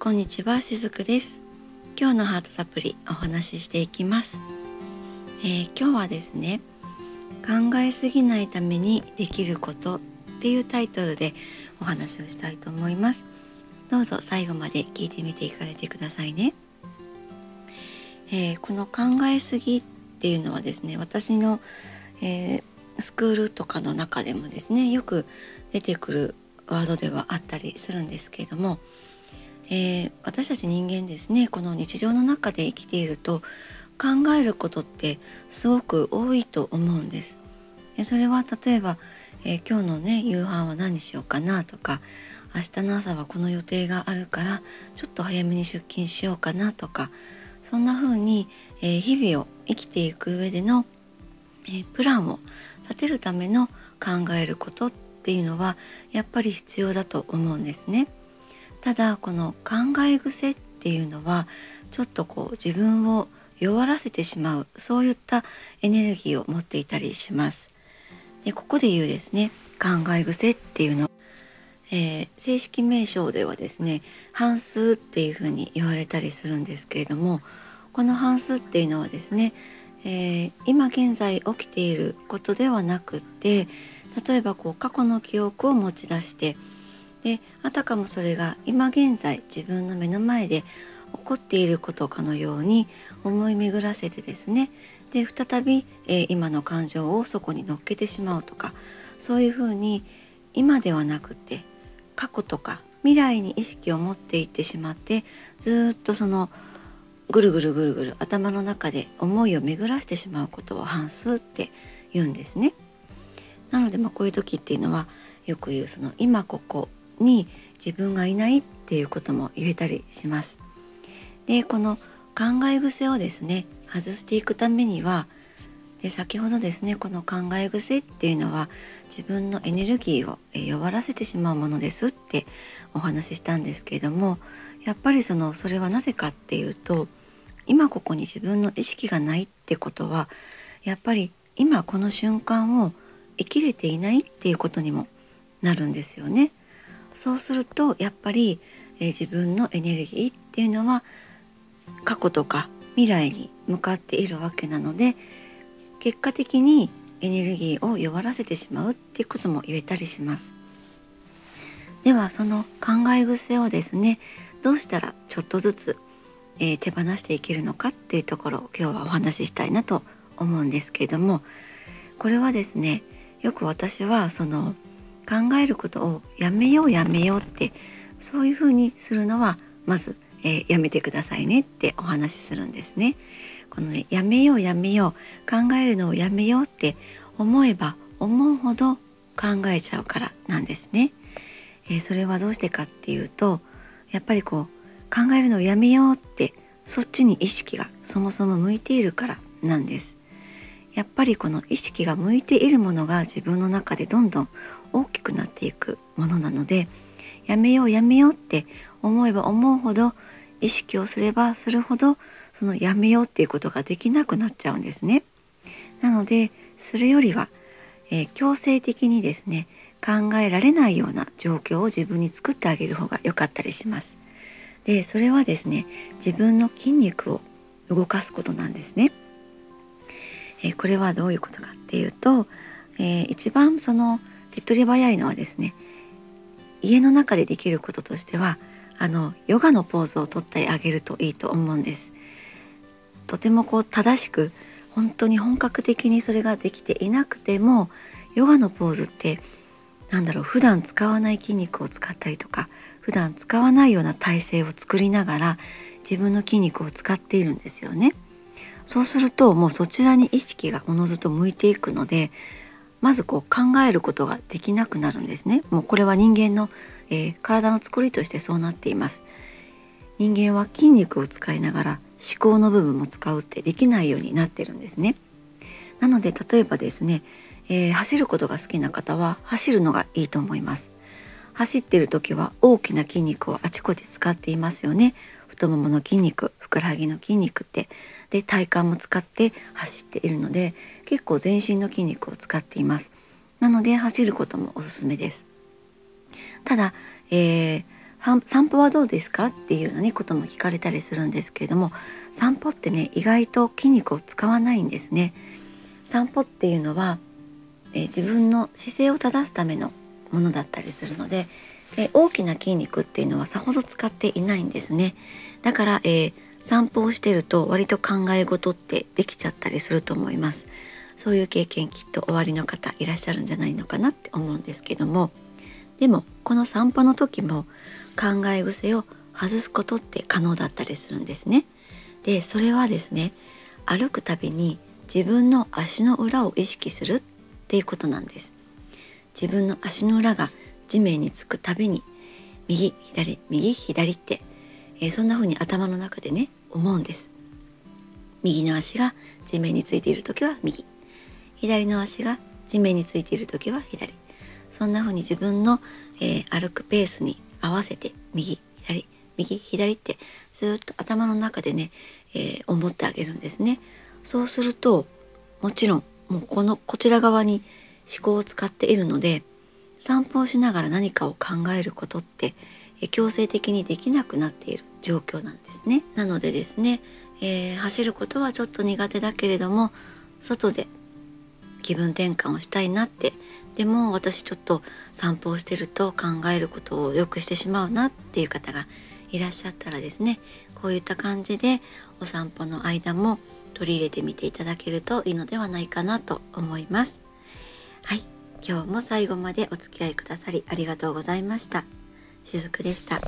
こんにちはしずくです。今日のハートサプリお話ししていきます、えー、今日はですね考えすぎないためにできることっていうタイトルでお話をしたいと思います。どうぞ最後まで聞いてみていかれてくださいね、えー、この考えすぎっていうのはですね私の、えー、スクールとかの中でもですねよく出てくるワードではあったりするんですけれども、えー、私たち人間ですねこの日常の中で生きていると考えることってすごく多いと思うんです。それは例えば、えー、今日のね夕飯は何にしようかなとか明日の朝はこの予定があるからちょっと早めに出勤しようかなとかそんな風に、えー、日々を生きていく上での、え、プランを立てるための考えることっていうのはやっぱり必要だと思うんですね。ただこの考え癖っていうのはちょっとこう自分を弱らせてしまうそういったエネルギーを持っていたりします。でここで言うですね考え癖っていうのえー、正式名称ではですね半数っていうふうに言われたりするんですけれどもこの半数っていうのはですね、えー、今現在起きていることではなくって例えばこう過去の記憶を持ち出してであたかもそれが今現在自分の目の前で起こっていることかのように思い巡らせてですねで再び、えー、今の感情をそこに乗っけてしまうとかそういうふうに今ではなくて過去とか未来に意識を持っていってしまってずっとそのぐるぐるぐるぐる頭の中で思いを巡らしてしまうことを反数って言うんですね。なのでまあこういう時っていうのはよく言うその今ここに自分がいないっていうことも言えたりします。でこの考え癖をですね外していくためにはで先ほどですねこの考え癖っていうのは自分のエネルギーを弱らせてしまうものですってお話ししたんですけれどもやっぱりそのそれはなぜかっていうと今ここに自分の意識がないってことはやっぱり今この瞬間を生きれていないっていうことにもなるんですよね。そうするとやっぱり、えー、自分のエネルギーっていうのは過去とか未来に向かっているわけなので結果的にエネルギーを弱らせてしまうっていうことも言えたりします。ではその考え癖をですねどうしたらちょっとずつ、えー、手放していけるのかっていうところを今日はお話ししたいなと思うんですけれどもこれはですねよく私はその考えることをやめようやめようってそういうふうにするのはまず、えー、やめてくださいねってお話しするんですね。このねやめようやめよう考えるのをやめようって思えば思うほど考えちゃうからなんですね。えー、それはどうしてかっていうとやっぱりこう考えるのをやめようってそっちに意識がそもそも向いているからなんです。やっぱりこの意識が向いているものが自分の中でどんどん大きくなっていくものなのでやめようやめようって思えば思うほど意識をすればするほどそのやめようっていうことができなくなっちゃうんですね。なのでするよりは、えー、強制的にですね考えられないような状況を自分に作ってあげる方が良かったりします。でそれはですね自分の筋肉を動かすことなんですね。えー、これはどういうことかっていうと、えー、一番その手っ取り早いのはですね家の中でできることとしてはあのヨガのポーズをとってあげるといいと思うんです。とてもこう正しく本当に本格的にそれができていなくてもヨガのポーズってなんだろう普段使わない筋肉を使ったりとか普段使わないような体勢を作りながら自分の筋肉を使っているんですよね。そうするともうそちらに意識がおのずと向いていくのでまずこう考えることができなくなるんですね。もうこれは人間の、えー、体の作りとしてそうなっています。人間は筋肉を使いながら思考の部分も使うってできないようになってるんですね。なので例えばですね、えー、走ることが好きな方は走るのがいいと思います。走ってる時は大きな筋肉をあちこち使っていますよね。太ももの筋肉ふくらはぎの筋肉ってで体幹も使って走っているので結構全身の筋肉を使っています。なので走ることもおすすめです。ただ、えー、散歩はどうですか？っていうような、ね、ことも聞かれたりするんですけれども散歩ってね意外と筋肉を使わないんですね。散歩っていうのは、えー、自分の姿勢を正すためのものだったりするので、え、大きな筋肉っていうのはさほど使っていないんですね。だから、えー、散歩をしてると割と考え事ってできちゃったりすると思います。そういう経験きっとおありの方いらっしゃるんじゃないのかなって思うんですけどもでもこの散歩の時も考え癖を外すことって可能だったりするんですね。でそれはですね歩くたびに自分の足の裏を意識するっていうことなんです。自分の足の裏が地面につくたびに右左右左って、えー、そんな風に頭の中でね思うんです。右の足が地面についている時は右。左の足が地面についている時は左。そんな風に自分の、えー、歩くペースに合わせて右左右左ってずっと頭の中でね、えー、思ってあげるんですね。そうするともちろんもうこのこちら側に思考を使っているので散歩をしながら何かを考えることって、強制的にできなくなっている状況なんですね。なのでですね、えー、走ることはちょっと苦手だけれども外で気分転換をしたいなってでも私ちょっと散歩をしてると考えることをよくしてしまうなっていう方がいらっしゃったらですねこういった感じでお散歩の間も取り入れてみていただけるといいのではないかなと思います。はい。今日も最後までお付き合いくださりありがとうございましたしずくでした。